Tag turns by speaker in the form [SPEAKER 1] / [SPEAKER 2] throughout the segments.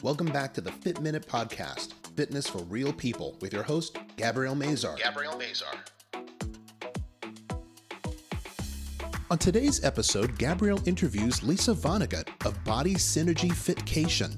[SPEAKER 1] Welcome back to the Fit Minute Podcast, fitness for real people, with your host, Gabrielle Mazar.
[SPEAKER 2] Gabrielle Mazar.
[SPEAKER 1] On today's episode, Gabrielle interviews Lisa Vonnegut of Body Synergy Fitcation.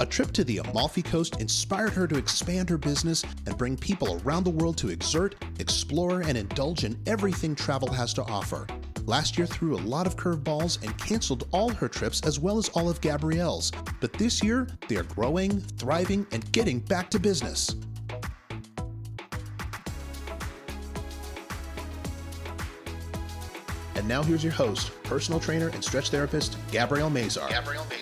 [SPEAKER 1] A trip to the Amalfi Coast inspired her to expand her business and bring people around the world to exert, explore, and indulge in everything travel has to offer. Last year threw a lot of curveballs and canceled all her trips as well as all of Gabrielle's. But this year, they are growing, thriving, and getting back to business. And now here's your host, personal trainer and stretch therapist, Gabrielle Mazar.
[SPEAKER 2] Gabrielle Mazar.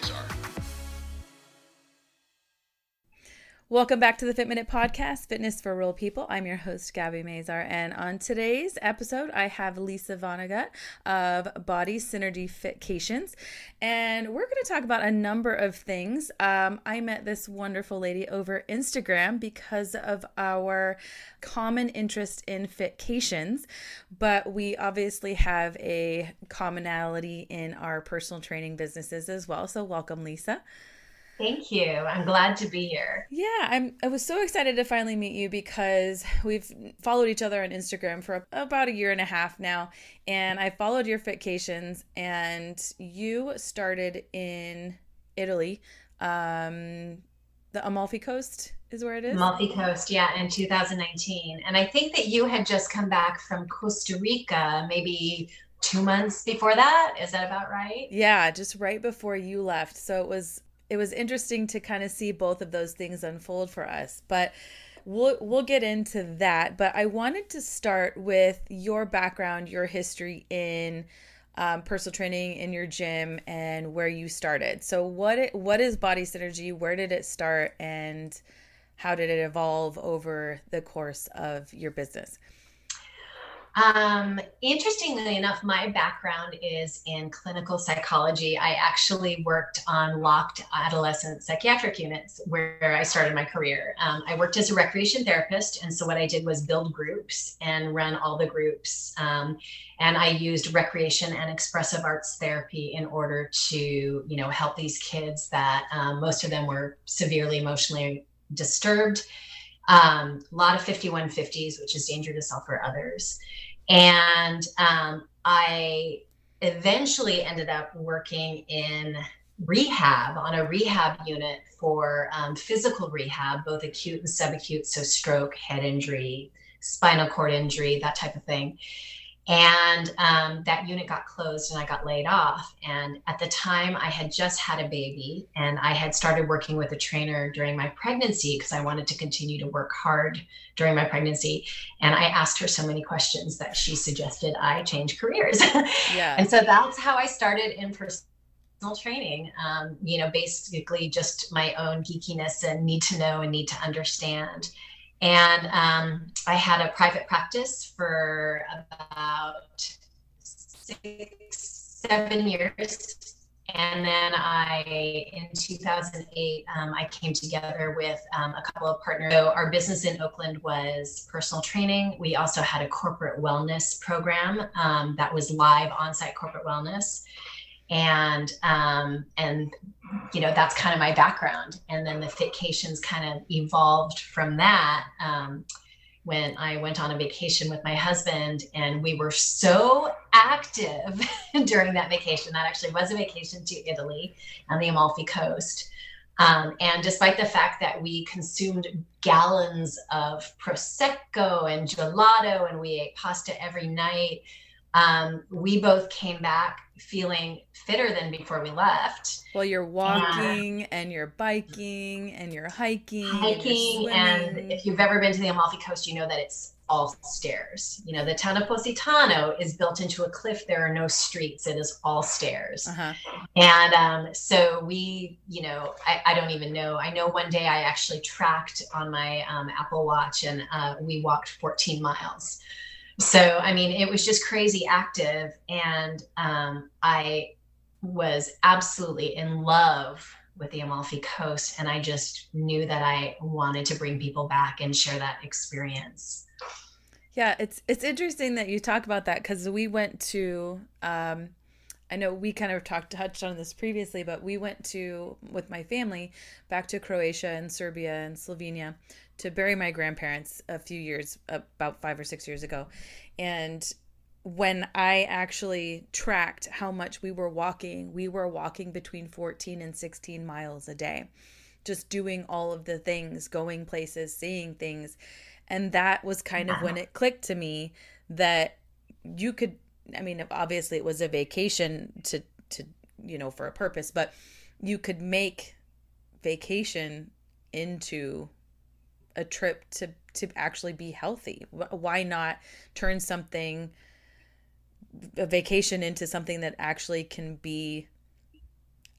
[SPEAKER 3] Welcome back to the Fit Minute Podcast, Fitness for Real People. I'm your host, Gabby Mazar, and on today's episode, I have Lisa Vonnegut of Body Synergy Fitcations, and we're going to talk about a number of things. Um, I met this wonderful lady over Instagram because of our common interest in fitcations, but we obviously have a commonality in our personal training businesses as well. So, welcome, Lisa.
[SPEAKER 4] Thank you. I'm glad to be here.
[SPEAKER 3] Yeah, I'm I was so excited to finally meet you because we've followed each other on Instagram for about a year and a half now and I followed your fitcations and you started in Italy. Um the Amalfi Coast is where it is.
[SPEAKER 4] Amalfi Coast, yeah, in 2019. And I think that you had just come back from Costa Rica maybe two months before that. Is that about right?
[SPEAKER 3] Yeah, just right before you left. So it was it was interesting to kind of see both of those things unfold for us. But we'll we'll get into that. But I wanted to start with your background, your history in um, personal training in your gym, and where you started. So what it, what is Body Synergy? Where did it start, and how did it evolve over the course of your business?
[SPEAKER 4] Um, interestingly enough, my background is in clinical psychology. I actually worked on locked adolescent psychiatric units where I started my career. Um, I worked as a recreation therapist. And so what I did was build groups and run all the groups. Um, and I used recreation and expressive arts therapy in order to, you know, help these kids that um, most of them were severely emotionally disturbed. Um, a lot of 5150s, which is danger to self or others. And um, I eventually ended up working in rehab on a rehab unit for um, physical rehab, both acute and subacute, so stroke, head injury, spinal cord injury, that type of thing and um, that unit got closed and i got laid off. And at the time i had just had a baby and i had started working with a trainer during my pregnancy because i wanted to continue to work hard during my pregnancy. And i asked her so many questions that she suggested i change careers. Yeah. And so that's how i started in personal training um, you know basically just my own geekiness and need to know and need to understand and um, I had a private practice for about six, seven years. And then I, in 2008, um, I came together with um, a couple of partners. So our business in Oakland was personal training. We also had a corporate wellness program um, that was live on-site corporate wellness and um, and you know that's kind of my background. And then the fitcations kind of evolved from that um, when i went on a vacation with my husband and we were so active during that vacation. That actually was a vacation to italy on the amalfi coast. Um, and despite the fact that we consumed gallons of prosecco and gelato and we ate pasta every night um, we both came back feeling fitter than before we left.
[SPEAKER 3] Well, you're walking and, and you're biking and you're hiking.
[SPEAKER 4] Hiking, and, and, if you've ever been to the Amalfi Coast, you know that it's all stairs. You know, the town of Positano is built into a cliff. There are no streets. It is all stairs. Uh-huh. And um, so we, you know, I, I, don't even know. I know one day I actually tracked on my um, Apple Watch and uh, we walked 14 miles so i mean it was just crazy active and um, i was absolutely in love with the amalfi coast and i just knew that i wanted to bring people back and share that experience.
[SPEAKER 3] Yeah it's it's interesting that you talk about that because we went to um, I know we kind of talked touched on this previously, but we went to with my family back to Croatia and Serbia and Slovenia to bury my grandparents a few years about 5 or 6 years ago. And when I actually tracked how much we were walking, we were walking between 14 and 16 miles a day. Just doing all of the things, going places, seeing things. And that was kind of when it clicked to me that you could I mean, obviously it was a vacation to to you know for a purpose, but you could make vacation into a trip to to actually be healthy. Why not turn something a vacation into something that actually can be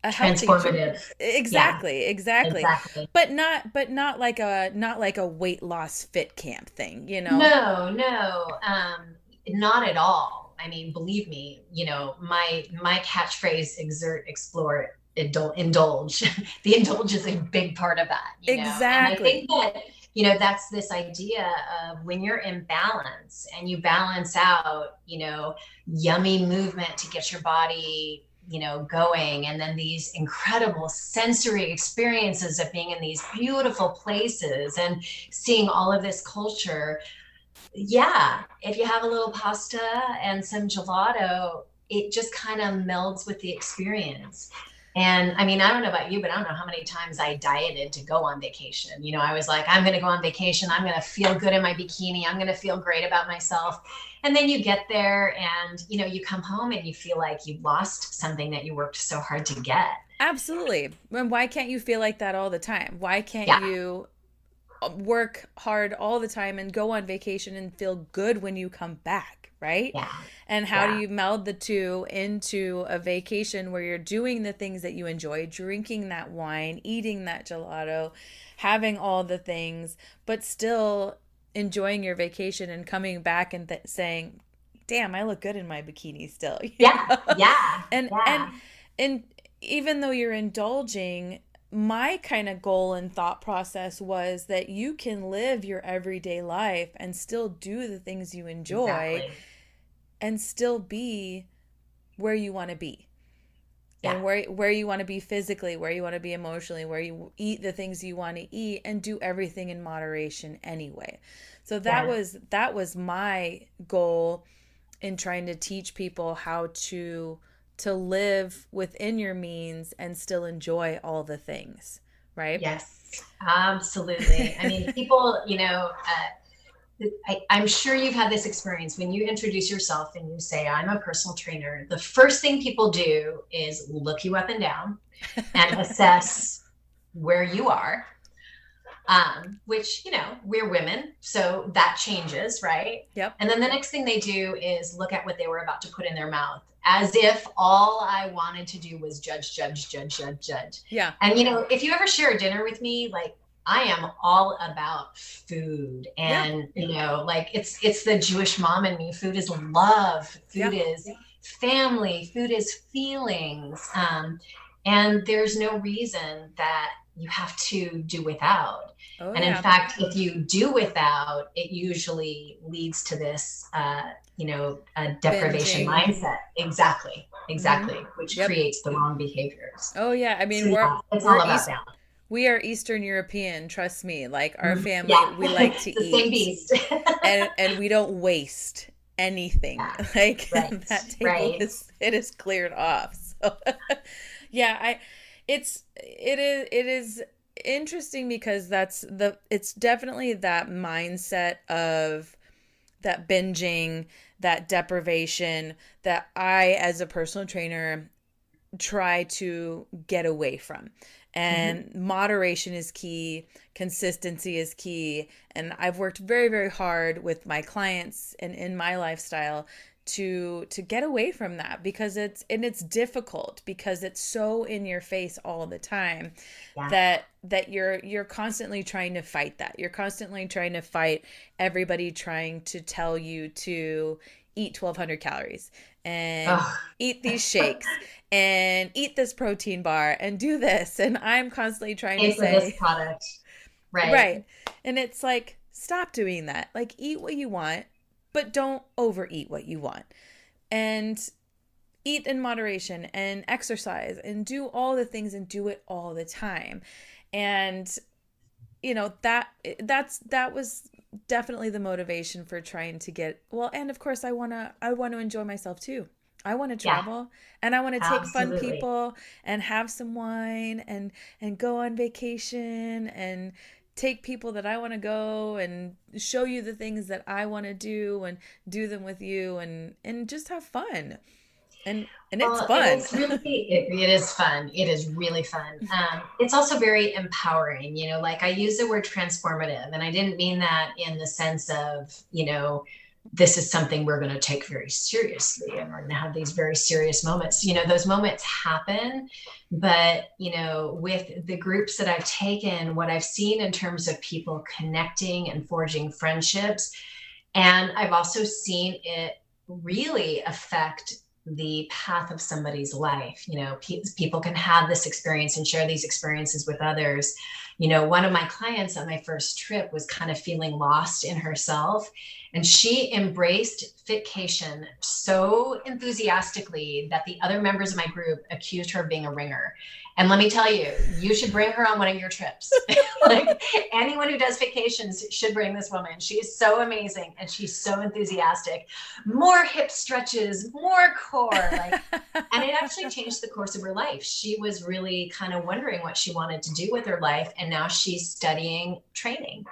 [SPEAKER 4] a transformative
[SPEAKER 3] exactly yeah. exactly exactly but not but not like a not like a weight loss fit camp thing you know
[SPEAKER 4] no no um not at all I mean, believe me, you know, my my catchphrase exert, explore, indulge. the indulge is a big part of that.
[SPEAKER 3] exactly.
[SPEAKER 4] Know? And I think that you know that's this idea of when you're in balance and you balance out, you know, yummy movement to get your body you know going and then these incredible sensory experiences of being in these beautiful places and seeing all of this culture yeah, if you have a little pasta and some gelato, it just kind of melds with the experience. And I mean, I don't know about you, but I don't know how many times I dieted to go on vacation. You know, I was like, I'm going to go on vacation. I'm going to feel good in my bikini. I'm going to feel great about myself. And then you get there and, you know, you come home and you feel like you lost something that you worked so hard to get.
[SPEAKER 3] Absolutely. And why can't you feel like that all the time? Why can't yeah. you um, work hard all the time and go on vacation and feel good when you come back, right?
[SPEAKER 4] Yeah.
[SPEAKER 3] And how
[SPEAKER 4] yeah.
[SPEAKER 3] do you meld the two into a vacation where you're doing the things that you enjoy, drinking that wine, eating that gelato, having all the things, but still enjoying your vacation and coming back and th- saying, "Damn, I look good in my bikini still."
[SPEAKER 4] yeah. Yeah.
[SPEAKER 3] and
[SPEAKER 4] yeah.
[SPEAKER 3] and and even though you're indulging my kind of goal and thought process was that you can live your everyday life and still do the things you enjoy exactly. and still be where you want to be. Yeah. And where where you want to be physically, where you want to be emotionally, where you eat the things you want to eat and do everything in moderation anyway. So that yeah. was that was my goal in trying to teach people how to to live within your means and still enjoy all the things, right?
[SPEAKER 4] Yes, absolutely. I mean, people, you know, uh, I, I'm sure you've had this experience when you introduce yourself and you say, I'm a personal trainer. The first thing people do is look you up and down and assess where you are. Um, which, you know, we're women, so that changes, right?
[SPEAKER 3] Yep.
[SPEAKER 4] And then the next thing they do is look at what they were about to put in their mouth as if all I wanted to do was judge, judge, judge, judge, judge.
[SPEAKER 3] Yeah.
[SPEAKER 4] And you know, if you ever share a dinner with me, like I am all about food and yeah. you know, like it's it's the Jewish mom in me. Food is love. Food yeah. is family. Food is feelings. Um, and there's no reason that you have to do without. Oh, and yeah. in fact, if you do without, it usually leads to this uh, you know a deprivation Binging. mindset exactly exactly mm-hmm. which yep. creates the wrong behaviors
[SPEAKER 3] oh yeah i mean so, we're yeah, it's we're all about East, balance we are Eastern European, trust me. Like our mm-hmm. family, yeah. we like to eat, and and we don't waste anything. Yeah. Like right. that table right. is it is cleared off. So yeah, I it's it is it is interesting because that's the it's definitely that mindset of that binging that deprivation that I, as a personal trainer, try to get away from. And mm-hmm. moderation is key, consistency is key. And I've worked very, very hard with my clients and in my lifestyle to to get away from that because it's and it's difficult because it's so in your face all the time yeah. that that you're you're constantly trying to fight that. You're constantly trying to fight everybody trying to tell you to eat 1200 calories and eat these shakes and eat this protein bar and do this. And i'm constantly trying Pay to say
[SPEAKER 4] this product. Right.
[SPEAKER 3] Right. And it's like stop doing that. Like eat what you want but don't overeat what you want. And eat in moderation and exercise and do all the things and do it all the time and you know that that's that was definitely the motivation for trying to get well and of course i want to i want to enjoy myself too I want to travel yeah. and I want to take Absolutely. fun people and have some wine and and go on vacation and take people that I want to go and show you the things that I want to do and do them with you and and just have fun. And and it's well, fun.
[SPEAKER 4] It's really it, it is fun. It is really fun. Um, it's also very empowering. You know, like I use the word transformative, and I didn't mean that in the sense of you know this is something we're going to take very seriously and we're going to have these very serious moments. You know those moments happen but you know with the groups that i've taken what i've seen in terms of people connecting and forging friendships and i've also seen it really affect the path of somebody's life you know pe- people can have this experience and share these experiences with others you know one of my clients on my first trip was kind of feeling lost in herself and she embraced Fitcation so enthusiastically that the other members of my group accused her of being a ringer. And let me tell you, you should bring her on one of your trips. like anyone who does vacations should bring this woman. She is so amazing and she's so enthusiastic. More hip stretches, more core. Like, and it actually changed the course of her life. She was really kind of wondering what she wanted to do with her life. And now she's studying training.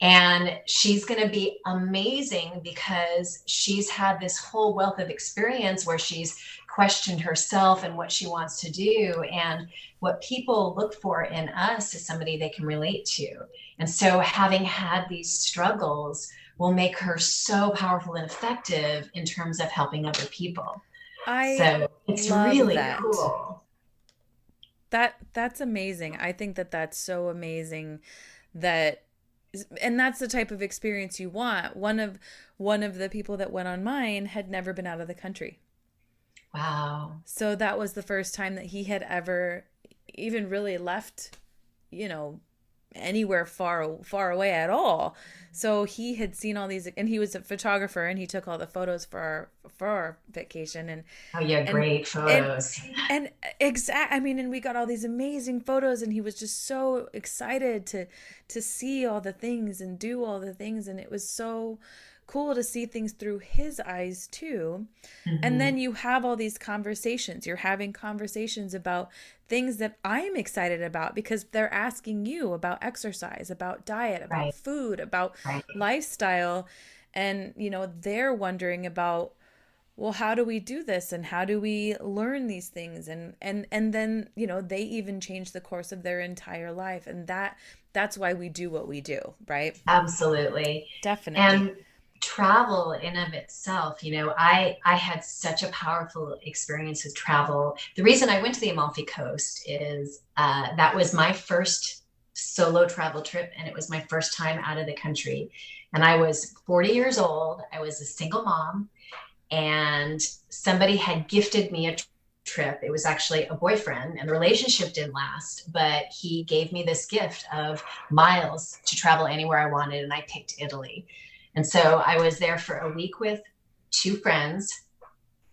[SPEAKER 4] And she's going to be amazing because she's had this whole wealth of experience where she's questioned herself and what she wants to do. And what people look for in us is somebody they can relate to. And so, having had these struggles will make her so powerful and effective in terms of helping other people.
[SPEAKER 3] I so it's really that. cool. That that's amazing. I think that that's so amazing that and that's the type of experience you want one of one of the people that went on mine had never been out of the country
[SPEAKER 4] wow.
[SPEAKER 3] So that was the first time that he had ever even really left you know anywhere far far away at all. So he had seen all these and he was a photographer and he took all the photos for our for our vacation and
[SPEAKER 4] oh yeah and, great photos.
[SPEAKER 3] and, and exact i mean and we got all these amazing photos and he was just so excited to to see all the things and do all the things and it was so cool to see things through his eyes too. Mm-hmm. And then you have all these conversations. You're having conversations about things that I'm excited about because they're asking you about exercise, about diet, about right. food, about right. lifestyle. And, you know, they're wondering about, well how do we do this and how do we learn these things and and and then you know they even change the course of their entire life and that that's why we do what we do right
[SPEAKER 4] absolutely
[SPEAKER 3] definitely
[SPEAKER 4] and travel in of itself you know i i had such a powerful experience with travel. The reason i went to the amalfi coast is uh, that was my first solo travel trip and it was my first time out of the country. And i was 40 years old. I was a single mom and somebody had gifted me a trip. It was actually a boyfriend and the relationship didn't last but he gave me this gift of miles to travel anywhere i wanted and i picked italy and so I was there for a week with two friends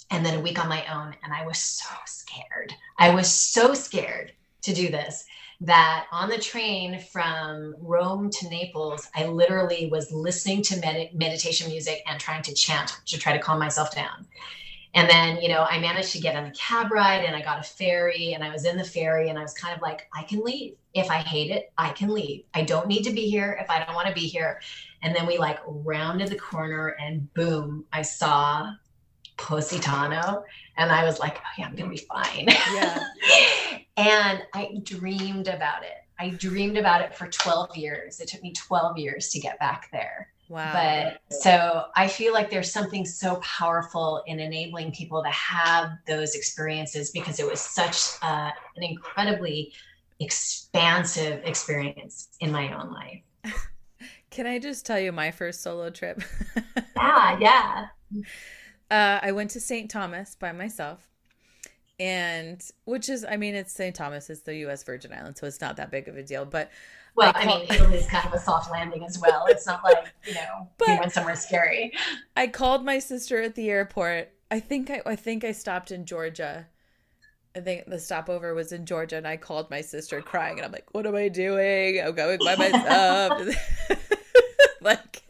[SPEAKER 4] and then a week on my own. And I was so scared. I was so scared to do this that on the train from Rome to Naples, I literally was listening to med- meditation music and trying to chant to try to calm myself down. And then, you know, I managed to get on a cab ride and I got a ferry and I was in the ferry and I was kind of like, I can leave. If I hate it, I can leave. I don't need to be here if I don't want to be here. And then we like rounded the corner and boom, I saw Positano. And I was like, oh yeah, I'm gonna be fine. Yeah. and I dreamed about it. I dreamed about it for 12 years. It took me 12 years to get back there.
[SPEAKER 3] Wow.
[SPEAKER 4] But so I feel like there's something so powerful in enabling people to have those experiences because it was such uh, an incredibly expansive experience in my own life.
[SPEAKER 3] Can I just tell you my first solo trip?
[SPEAKER 4] yeah, yeah.
[SPEAKER 3] Uh, I went to St. Thomas by myself. And which is, I mean, it's St. Thomas, it's the US Virgin Islands, so it's not that big of a deal. But
[SPEAKER 4] well, I, I mean, Italy is kind of a soft landing as well. It's not like, you know, but we went somewhere scary.
[SPEAKER 3] I called my sister at the airport I think I I think I stopped in Georgia. I think the stopover was in Georgia, and I called my sister crying, and I'm like, "What am I doing? I'm going by myself." like,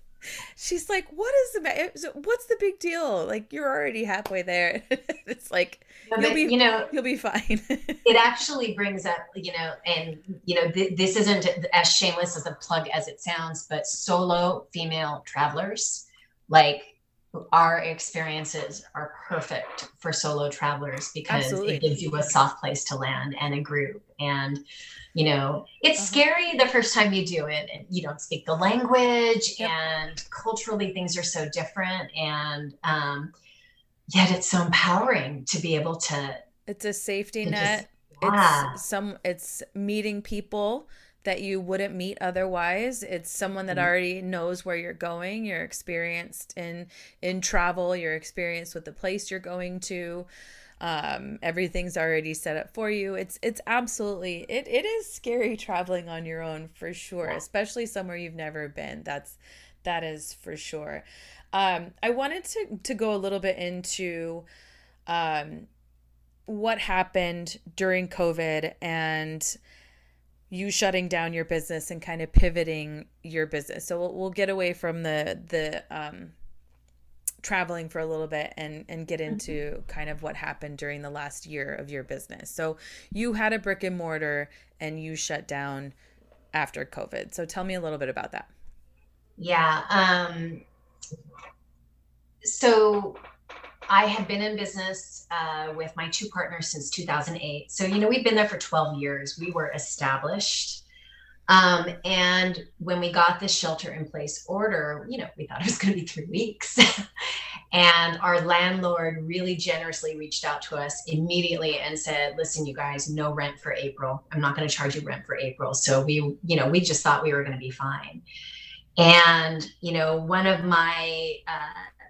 [SPEAKER 3] she's like, "What is the what's the big deal? Like, you're already halfway there." it's like you'll be, you know, you'll be fine.
[SPEAKER 4] it actually brings up, you know, and you know, th- this isn't as shameless as a plug as it sounds, but solo female travelers, like our experiences are perfect for solo travelers because Absolutely. it gives you a soft place to land and a group and you know it's uh-huh. scary the first time you do it and you don't speak the language yep. and culturally things are so different and um, yet it's so empowering to be able to
[SPEAKER 3] it's a safety net just, yeah. it's some it's meeting people that you wouldn't meet otherwise. It's someone that mm-hmm. already knows where you're going. You're experienced in in travel. You're experienced with the place you're going to. Um, everything's already set up for you. It's it's absolutely it it is scary traveling on your own for sure, especially somewhere you've never been. That's that is for sure. Um, I wanted to to go a little bit into um, what happened during COVID and you shutting down your business and kind of pivoting your business. So we'll, we'll get away from the the um, traveling for a little bit and and get mm-hmm. into kind of what happened during the last year of your business. So you had a brick and mortar and you shut down after COVID. So tell me a little bit about that.
[SPEAKER 4] Yeah. Um, so I had been in business uh, with my two partners since 2008. So, you know, we've been there for 12 years. We were established. Um, and when we got this shelter in place order, you know, we thought it was going to be three weeks. and our landlord really generously reached out to us immediately and said, listen, you guys, no rent for April. I'm not going to charge you rent for April. So we, you know, we just thought we were going to be fine. And, you know, one of my, uh,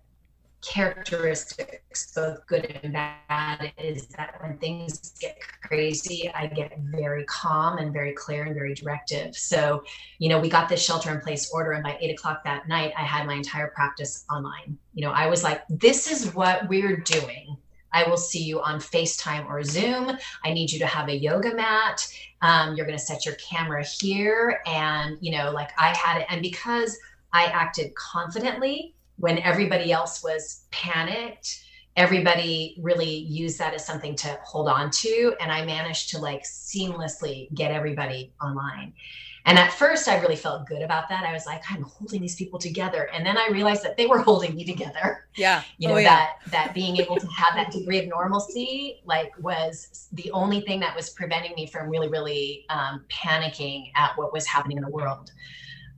[SPEAKER 4] characteristics, both good and bad, is that when things get crazy, I get very calm and very clear and very directive. So, you know, we got this shelter in place order, and by eight o'clock that night, I had my entire practice online. You know, I was like, this is what we're doing. I will see you on FaceTime or Zoom. I need you to have a yoga mat. Um, you're going to set your camera here. And, you know, like I had it. And because I acted confidently, when everybody else was panicked everybody really used that as something to hold on to. And i managed to like seamlessly get everybody online. And at first i really felt good about that. I was like i'm holding these people together. And then i realized that they were holding me together.
[SPEAKER 3] Yeah.
[SPEAKER 4] You know oh, yeah. that that being able to have that degree of normalcy like was the only thing that was preventing me from really really um, panicking at what was happening in the world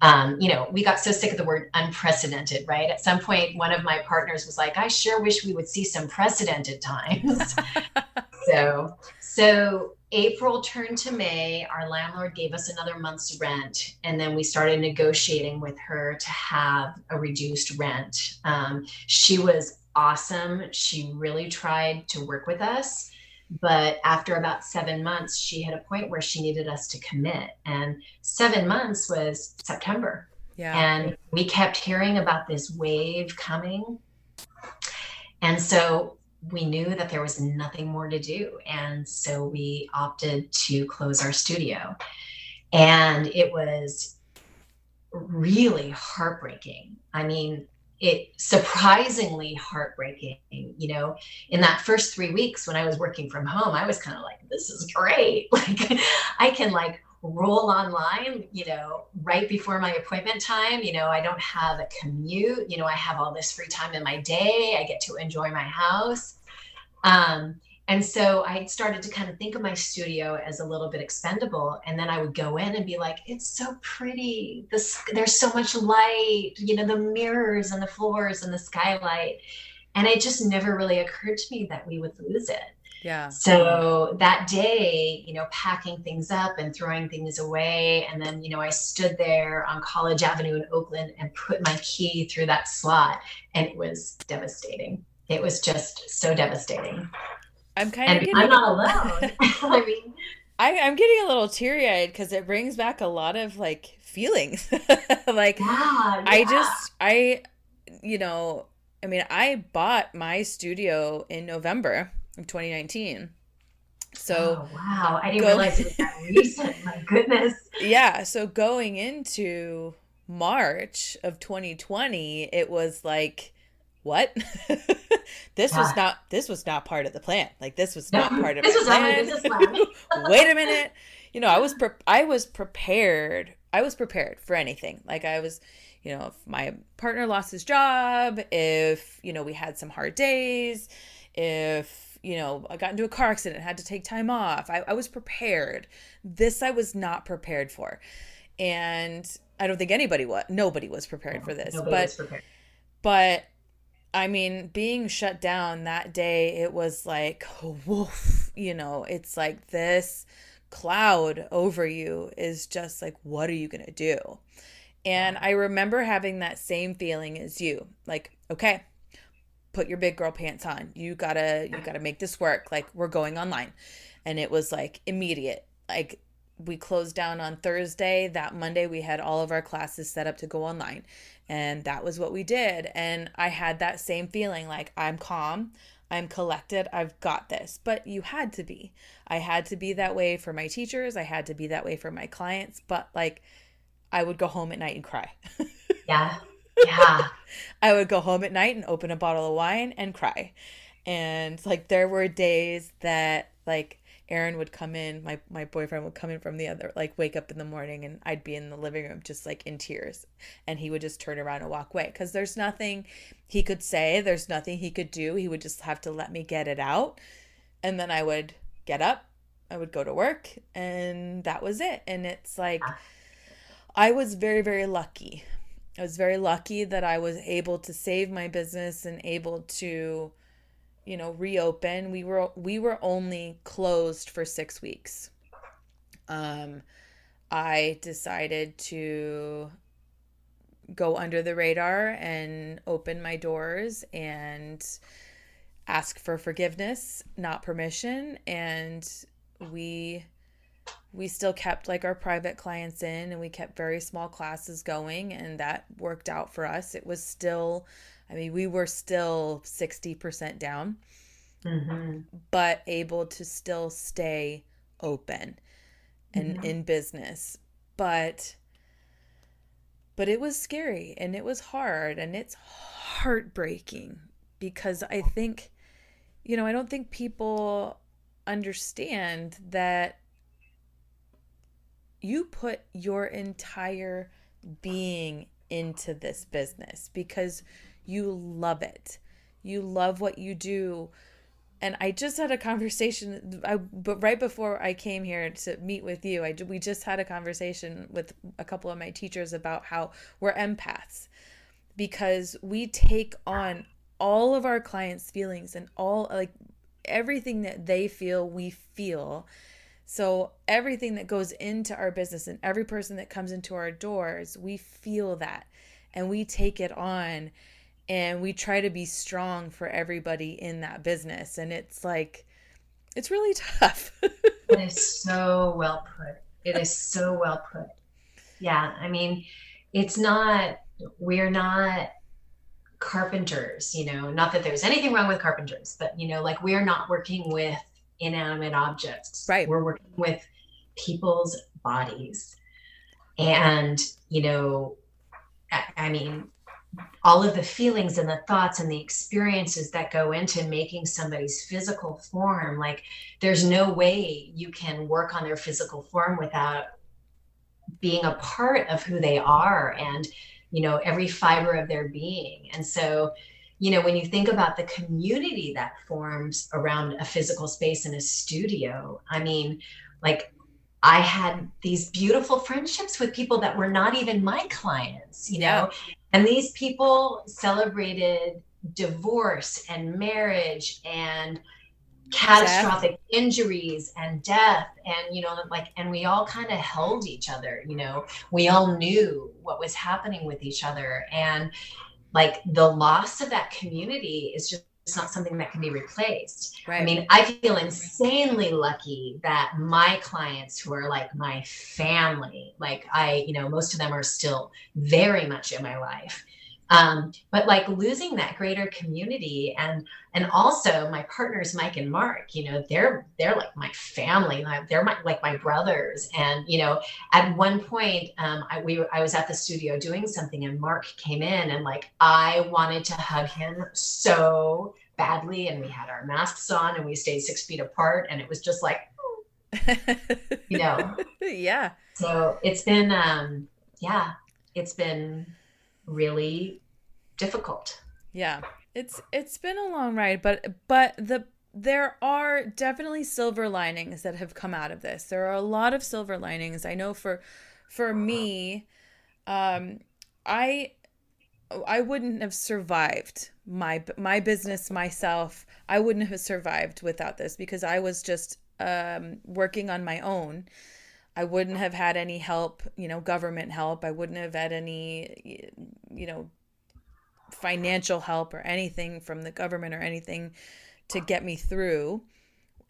[SPEAKER 4] um, you know, we got so sick of the word unprecedented, right? At some point, one of my partners was like, I sure wish we would see some precedented times. so, so April turned to May. Our landlord gave us another month's rent, and then we started negotiating with her to have a reduced rent. Um, she was awesome. She really tried to work with us. But after about seven months, she had a point where she needed us to commit. And seven months was September. Yeah. And we kept hearing about this wave coming. And so we knew that there was nothing more to do. And so we opted to close our studio. And it was really heartbreaking. I mean, it surprisingly heartbreaking you know? In that first three weeks when i was working from home i was kind of like this is great. Like i can like roll online you know right before my appointment time you know i don't have a commute you know i have all this free time in my day i get to enjoy my house. Um, and so I started to kind of think of my studio as a little bit expendable. And then I would go in and be like, it's so pretty. This, there's so much light, you know, the mirrors and the floors and the skylight. And it just never really occurred to me that we would lose it.
[SPEAKER 3] Yeah.
[SPEAKER 4] So that day, you know, packing things up and throwing things away. And then, you know, I stood there on College Avenue in Oakland and put my key through that slot. And it was devastating. It was just so devastating.
[SPEAKER 3] I'm kind of.
[SPEAKER 4] getting, I'm not alone. I mean,
[SPEAKER 3] I, I'm getting a little teary eyed because it brings back a lot of like feelings. like, yeah, yeah. I just, I, you know, I mean, I bought my studio in November of 2019. So
[SPEAKER 4] oh, wow, I didn't go, realize it was that recent. My goodness.
[SPEAKER 3] Yeah, so going into March of 2020, it was like, what? this yeah. was not this was not part of the plan. Like this was not part of
[SPEAKER 4] this was
[SPEAKER 3] plan.
[SPEAKER 4] plan.
[SPEAKER 3] Wait a minute. You know, I was pre- I was prepared. I was prepared for anything. Like I was, you know, if my partner lost his job, if, you know, we had some hard days, if, you know, I got into a car accident, had to take time off. I, I was prepared. This I was not prepared for. And I don't think anybody was nobody was prepared no, for this. But but I mean, being shut down that day, it was like, woof, you know, it's like this cloud over you is just like, what are you going to do? And I remember having that same feeling as you like, okay, put your big girl pants on. You gotta, you gotta make this work. Like, we're going online. And it was like immediate. Like, we closed down on Thursday. That Monday, we had all of our classes set up to go online. And that was what we did. And I had that same feeling like I'm calm, I'm collected, I've got this. But you had to be. I had to be that way for my teachers, I had to be that way for my clients. But like, I would go home at night and cry.
[SPEAKER 4] yeah. Yeah.
[SPEAKER 3] I would go home at night and open a bottle of wine and cry. And like, there were days that, like, Aaron would come in, my my boyfriend would come in from the other like wake up in the morning and I'd be in the living room just like in tears and he would just turn around and walk away cuz there's nothing he could say, there's nothing he could do. He would just have to let me get it out. And then I would get up, I would go to work and that was it. And it's like I was very very lucky. I was very lucky that I was able to save my business and able to you know reopen. We were we were only closed for 6 weeks. Um i decided to go under the radar and open my doors and ask for forgiveness not permission. And we we still kept like our private clients in and we kept very small classes going and that worked out for us. It was still I mean, we were still 60% down, mm-hmm. but able to still stay open and mm-hmm. in business. But but it was scary and it was hard and it's heartbreaking because I think you know, I don't think people understand that you put your entire being into this business because you love it. You love what you do. And I just had a conversation I but right before I came here to meet with you, I we just had a conversation with a couple of my teachers about how we're empaths because we take on all of our clients' feelings and all like everything that they feel, we feel. So everything that goes into our business and every person that comes into our doors, we feel that and we take it on and we try to be strong for everybody in that business. And it's like it's really tough.
[SPEAKER 4] It is so well put. It is so well put. Yeah i mean it's not we're not carpenters you know not that there's anything wrong with carpenters but you know like we're not working with inanimate objects.
[SPEAKER 3] Right.
[SPEAKER 4] We're working with people's bodies. And you know I, I mean all of the feelings and the thoughts and the experiences that go into making somebody's physical form like there's no way you can work on their physical form without being a part of who they are and you know every fiber of their being. And so you know when you think about the community that forms around a physical space in a studio i mean like I had these beautiful friendships with people that were not even my clients, you know, and these people celebrated divorce and marriage and catastrophic death. injuries and death and you know like and we all kind of held each other you know? We all knew what was happening with each other and like the loss of that community is just it's not something that can be replaced. Right. I mean, I feel insanely lucky that my clients who are like my family, like I, you know, most of them are still very much in my life. Um, but like losing that greater community and and also my partners mike and mark you know they're they're like my family they're my like my brothers. And you know at one point um, I, we I was at the studio doing something and mark came in and like i wanted to hug him so badly. And we had our masks on and we stayed six feet apart. And it was just like you know.
[SPEAKER 3] Yeah.
[SPEAKER 4] So it's been um yeah it's been really difficult.
[SPEAKER 3] Yeah. It's it's been a long ride, but but the there are definitely silver linings that have come out of this. There are a lot of silver linings. I know for for me um I I wouldn't have survived my my business myself. I wouldn't have survived without this because I was just um working on my own I wouldn't have had any help, you know, government help. I wouldn't have had any, you know, financial help or anything from the government or anything to get me through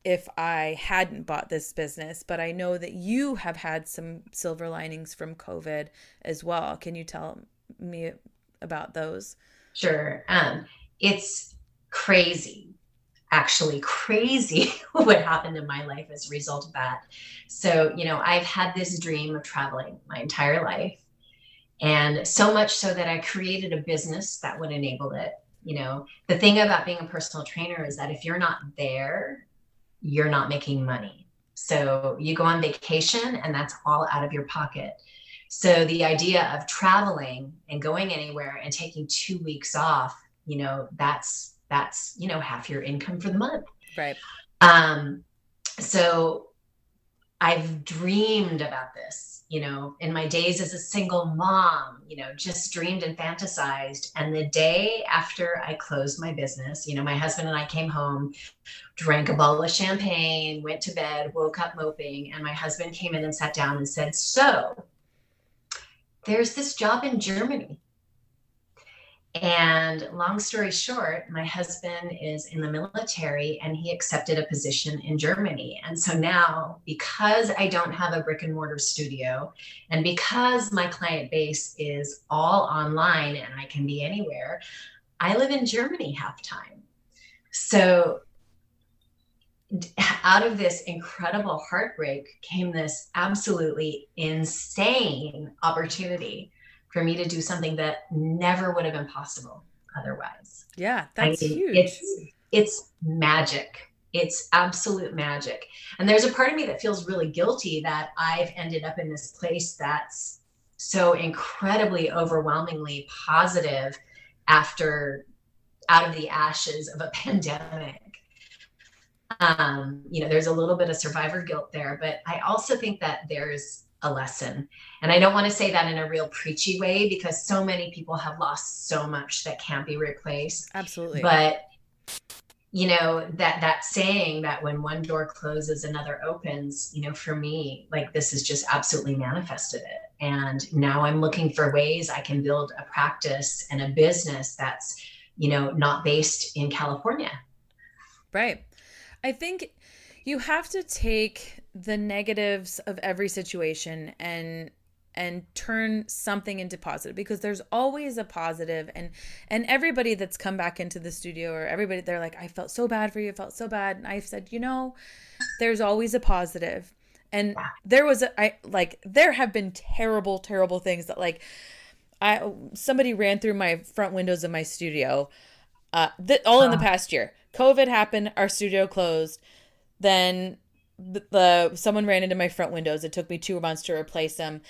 [SPEAKER 3] if I hadn't bought this business. But I know that you have had some silver linings from COVID as well. Can you tell me about those?
[SPEAKER 4] Sure. Um, it's crazy actually crazy what happened in my life as a result of that. So, you know, I've had this dream of traveling my entire life. And so much so that I created a business that would enable it. You know, the thing about being a personal trainer is that if you're not there, you're not making money. So you go on vacation and that's all out of your pocket. So the idea of traveling and going anywhere and taking two weeks off, you know, that's that's you know half your income for the month
[SPEAKER 3] right
[SPEAKER 4] um so i've dreamed about this you know in my days as a single mom you know just dreamed and fantasized. And the day after i closed my business you know my husband and i came home drank a bottle of champagne went to bed woke up moping and my husband came in and sat down and said so there's this job in germany and long story short, my husband is in the military and he accepted a position in Germany. And so now, because I don't have a brick and mortar studio, and because my client base is all online and I can be anywhere, I live in Germany half time. So out of this incredible heartbreak came this absolutely insane opportunity for me to do something that never would have been possible otherwise.
[SPEAKER 3] Yeah, that's I mean, huge.
[SPEAKER 4] It's it's magic. It's absolute magic. And there's a part of me that feels really guilty that I've ended up in this place that's so incredibly overwhelmingly positive after out of the ashes of a pandemic. Um, you know, there's a little bit of survivor guilt there, but I also think that there's a lesson. And I don't want to say that in a real preachy way because so many people have lost so much that can't be replaced.
[SPEAKER 3] Absolutely.
[SPEAKER 4] But you know that that saying that when one door closes another opens you know for me like this has just absolutely manifested it and now i'm looking for ways i can build a practice and a business that's you know not based in california
[SPEAKER 3] right i think you have to take the negatives of every situation and and turn something into positive because there's always a positive and and everybody that's come back into the studio or everybody they're like I felt so bad for you. I felt so bad. And I've said you know there's always a positive. And there was a, I like there have been terrible terrible things that like I somebody ran through my front windows of my studio uh that all in the past year. Covid happened our studio closed. Then the, the someone ran into my front windows. It took me two months to replace them.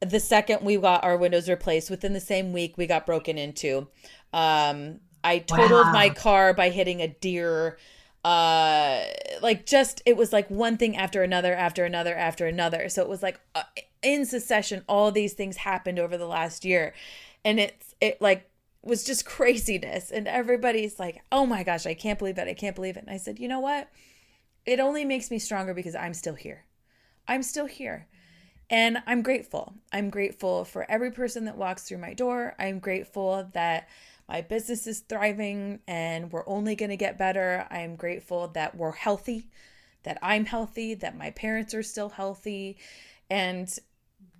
[SPEAKER 3] The second we got our windows replaced, within the same week, we got broken into. Um, I totaled wow. my car by hitting a deer. Uh, like just it was like one thing after another, after another, after another. So it was like uh, in succession, all these things happened over the last year, and it's it like was just craziness. And everybody's like, "Oh my gosh, I can't believe it! I can't believe it!" And I said, "You know what?" It only makes me stronger because I'm still here. I'm still here. And I'm grateful. I'm grateful for every person that walks through my door. I'm grateful that my business is thriving and we're only going to get better. I'm grateful that we're healthy, that I'm healthy, that my parents are still healthy. And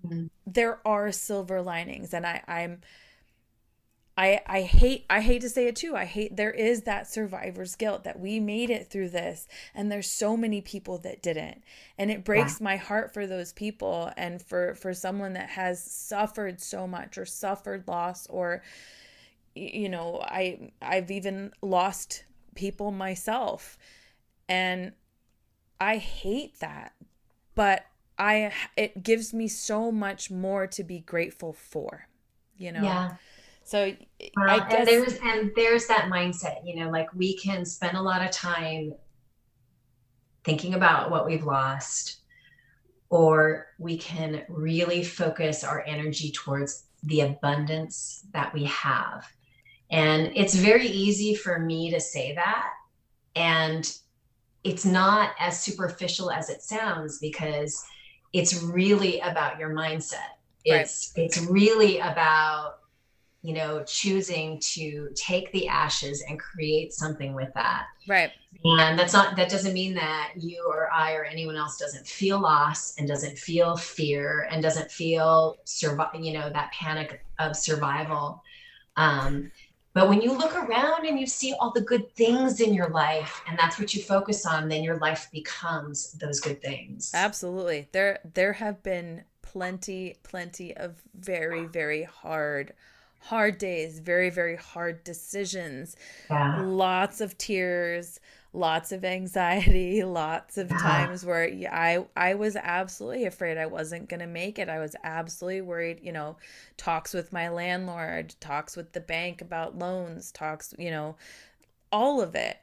[SPEAKER 3] mm-hmm. there are silver linings. And I, I'm I I hate I hate to say it too. I hate there is that survivor's guilt that we made it through this and there's so many people that didn't. And it breaks yeah. my heart for those people and for for someone that has suffered so much or suffered loss or you know, I I've even lost people myself. And I hate that. But I it gives me so much more to be grateful for, you know.
[SPEAKER 4] Yeah
[SPEAKER 3] so
[SPEAKER 4] well, I guess and there's and there's that mindset, you know, like we can spend a lot of time thinking about what we've lost, or we can really focus our energy towards the abundance that we have. And it's very easy for me to say that. And it's not as superficial as it sounds because it's really about your mindset. It's right. it's really about you know, choosing to take the ashes and create something with that.
[SPEAKER 3] Right.
[SPEAKER 4] And that's not, that doesn't mean that you or I or anyone else doesn't feel loss and doesn't feel fear and doesn't feel survive, you know, that panic of survival. Um, but when you look around and you see all the good things in your life and that's what you focus on, then your life becomes those good things.
[SPEAKER 3] Absolutely. There, there have been plenty, plenty of very, very hard hard days, very, very hard decisions, yeah. lots of tears, lots of anxiety, lots of yeah. times where I I was absolutely afraid I wasn't going to make it. I was absolutely worried, you know, talks with my landlord, talks with the bank about loans, talks, you know, all of it.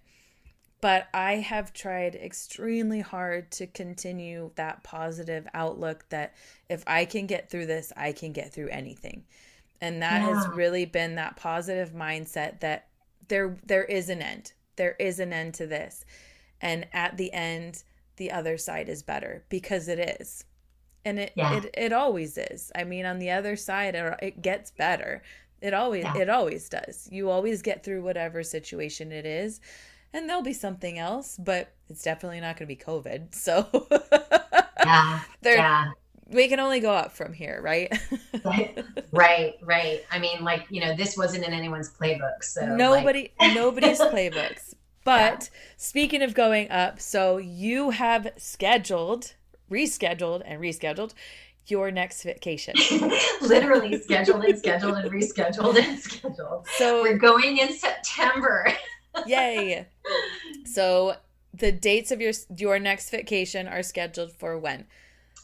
[SPEAKER 3] But I have tried extremely hard to continue that positive outlook that if I can get through this, I can get through anything and that yeah. has really been that positive mindset that there there is an end. There is an end to this. And at the end the other side is better because it is. And it yeah. it, it always is. I mean on the other side it, it gets better. It always yeah. it always does. You always get through whatever situation it is and there'll be something else but it's definitely not going to be covid so.
[SPEAKER 4] Yeah. There yeah
[SPEAKER 3] we can only go up from here, right?
[SPEAKER 4] right, right, right. I mean, like you know, this wasn't in anyone's playbook, so
[SPEAKER 3] nobody, like... nobody's playbooks. But yeah. speaking of going up, so you have scheduled, rescheduled, and rescheduled your next vacation.
[SPEAKER 4] Literally scheduled and scheduled and rescheduled and scheduled. So we're going in September.
[SPEAKER 3] yay! So the dates of your your next vacation are scheduled for when?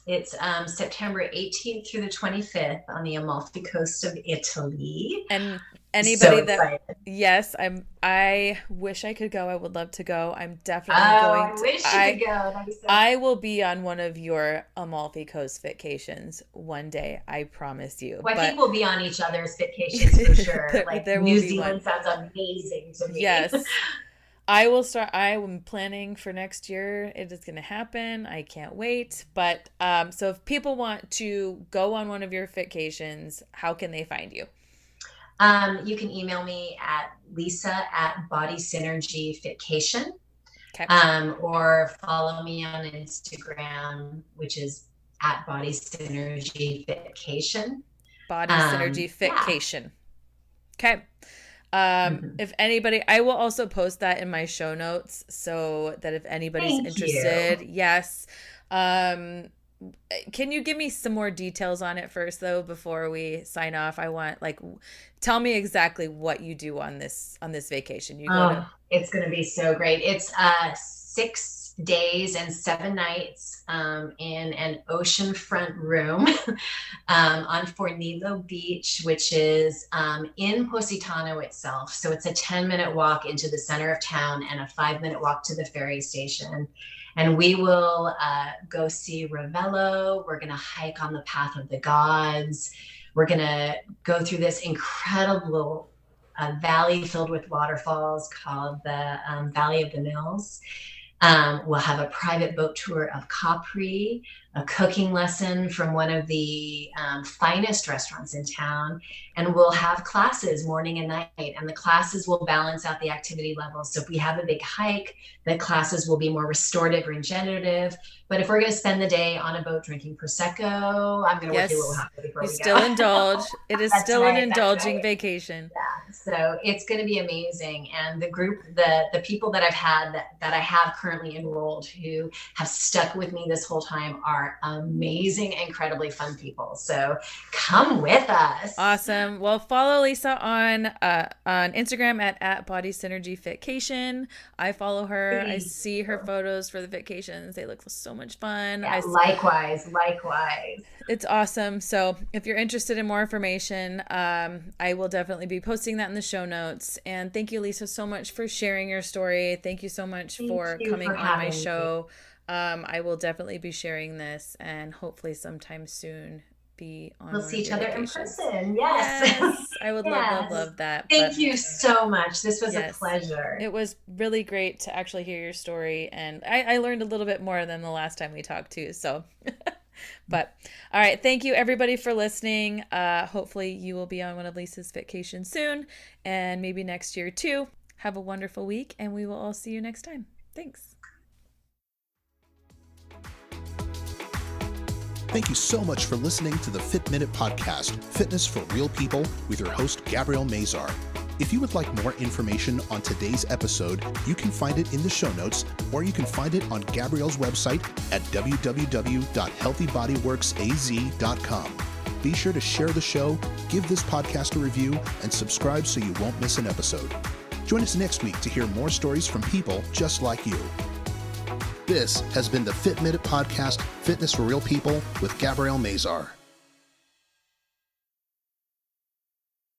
[SPEAKER 4] It's um, September 18th through the 25th on the Amalfi Coast of Italy.
[SPEAKER 3] And anybody so that yes, I'm. I wish I could go. I would love to go. I'm definitely
[SPEAKER 4] oh,
[SPEAKER 3] going.
[SPEAKER 4] I wish you I, could go.
[SPEAKER 3] So I will be on one of your Amalfi Coast vacations one day. I promise you.
[SPEAKER 4] Well, I but, think we'll be on each other's vacations for sure. there, like there New Zealand sounds amazing to me.
[SPEAKER 3] Yes. I will start. I am planning for next year. It is going to happen. I can't wait. But um, so if people want to go on one of your vacations, how can they find you?
[SPEAKER 4] Um, you can email me at lisa at body synergy fitcation. Okay. Um, or follow me on Instagram, which is at body synergy fitcation.
[SPEAKER 3] Body synergy um, fitcation. Yeah. Okay. Um, mm-hmm. if anybody, I will also post that in my show notes so that if anybody's Thank interested, you. yes. Um, can you give me some more details on it first though before we sign off i want like tell me exactly what you do on this on this vacation you go oh, to
[SPEAKER 4] it's going to be so great it's uh six days and seven nights um, in an oceanfront room um, on Fornillo Beach, which is um, in Positano itself. So it's a 10 minute walk into the center of town and a five minute walk to the ferry station. And we will uh, go see Ravello. We're going to hike on the Path of the Gods. We're going to go through this incredible uh, valley filled with waterfalls called the um, Valley of the Mills Um, we'll have a private boat tour of Capri, a cooking lesson from one of the um, finest restaurants in town, and we'll have classes morning and night. And the classes will balance out the activity levels. So if we have a big hike, the classes will be more restorative, regenerative. But if we're going to spend the day on a boat drinking prosecco, I'm going to yes. work a little hot before
[SPEAKER 3] you we still indulge. It is still right, an indulging right. vacation.
[SPEAKER 4] Yeah. So it's going to be amazing. And the group, the the people that I've had that, that I have currently enrolled who have stuck with me this whole time are amazing, incredibly fun people. So come with us.
[SPEAKER 3] Awesome. Well, follow Lisa on uh, on Instagram at at Body Synergy Fitcation. I follow her. I see her photos for the vacations. They look so much fun.
[SPEAKER 4] Yeah, likewise, likewise.
[SPEAKER 3] It's awesome. So if you're interested in more information, um, I will definitely be posting that in the show notes. And thank you, Lisa, so much for sharing your story. Thank you so much thank for coming for on my show. Um, I will definitely be sharing this and hopefully sometime soon be on.
[SPEAKER 4] We'll see each other in person. Yes.
[SPEAKER 3] yes. I would yes. love, love, love that.
[SPEAKER 4] Thank but, you so much. This was yes, a pleasure.
[SPEAKER 3] It was really great to actually hear your story. And I, I learned a little bit more than the last time we talked too. So, but all right. Thank you everybody for listening. Uh, hopefully you will be on one of Lisa's vacations soon and maybe next year too. Have a wonderful week and we will all see you next time. Thanks.
[SPEAKER 1] Thank you so much for listening to the Fit Minute Podcast, Fitness for Real People, with your host, Gabrielle Mazar. If you would like more information on today's episode, you can find it in the show notes, or you can find it on Gabrielle's website at www.healthybodyworksaz.com. Be sure to share the show, give this podcast a review, and subscribe so you won't miss an episode. Join us next week to hear more stories from people just like you. This has been the Fit Minute Podcast, Fitness for Real People with Gabrielle Mazar.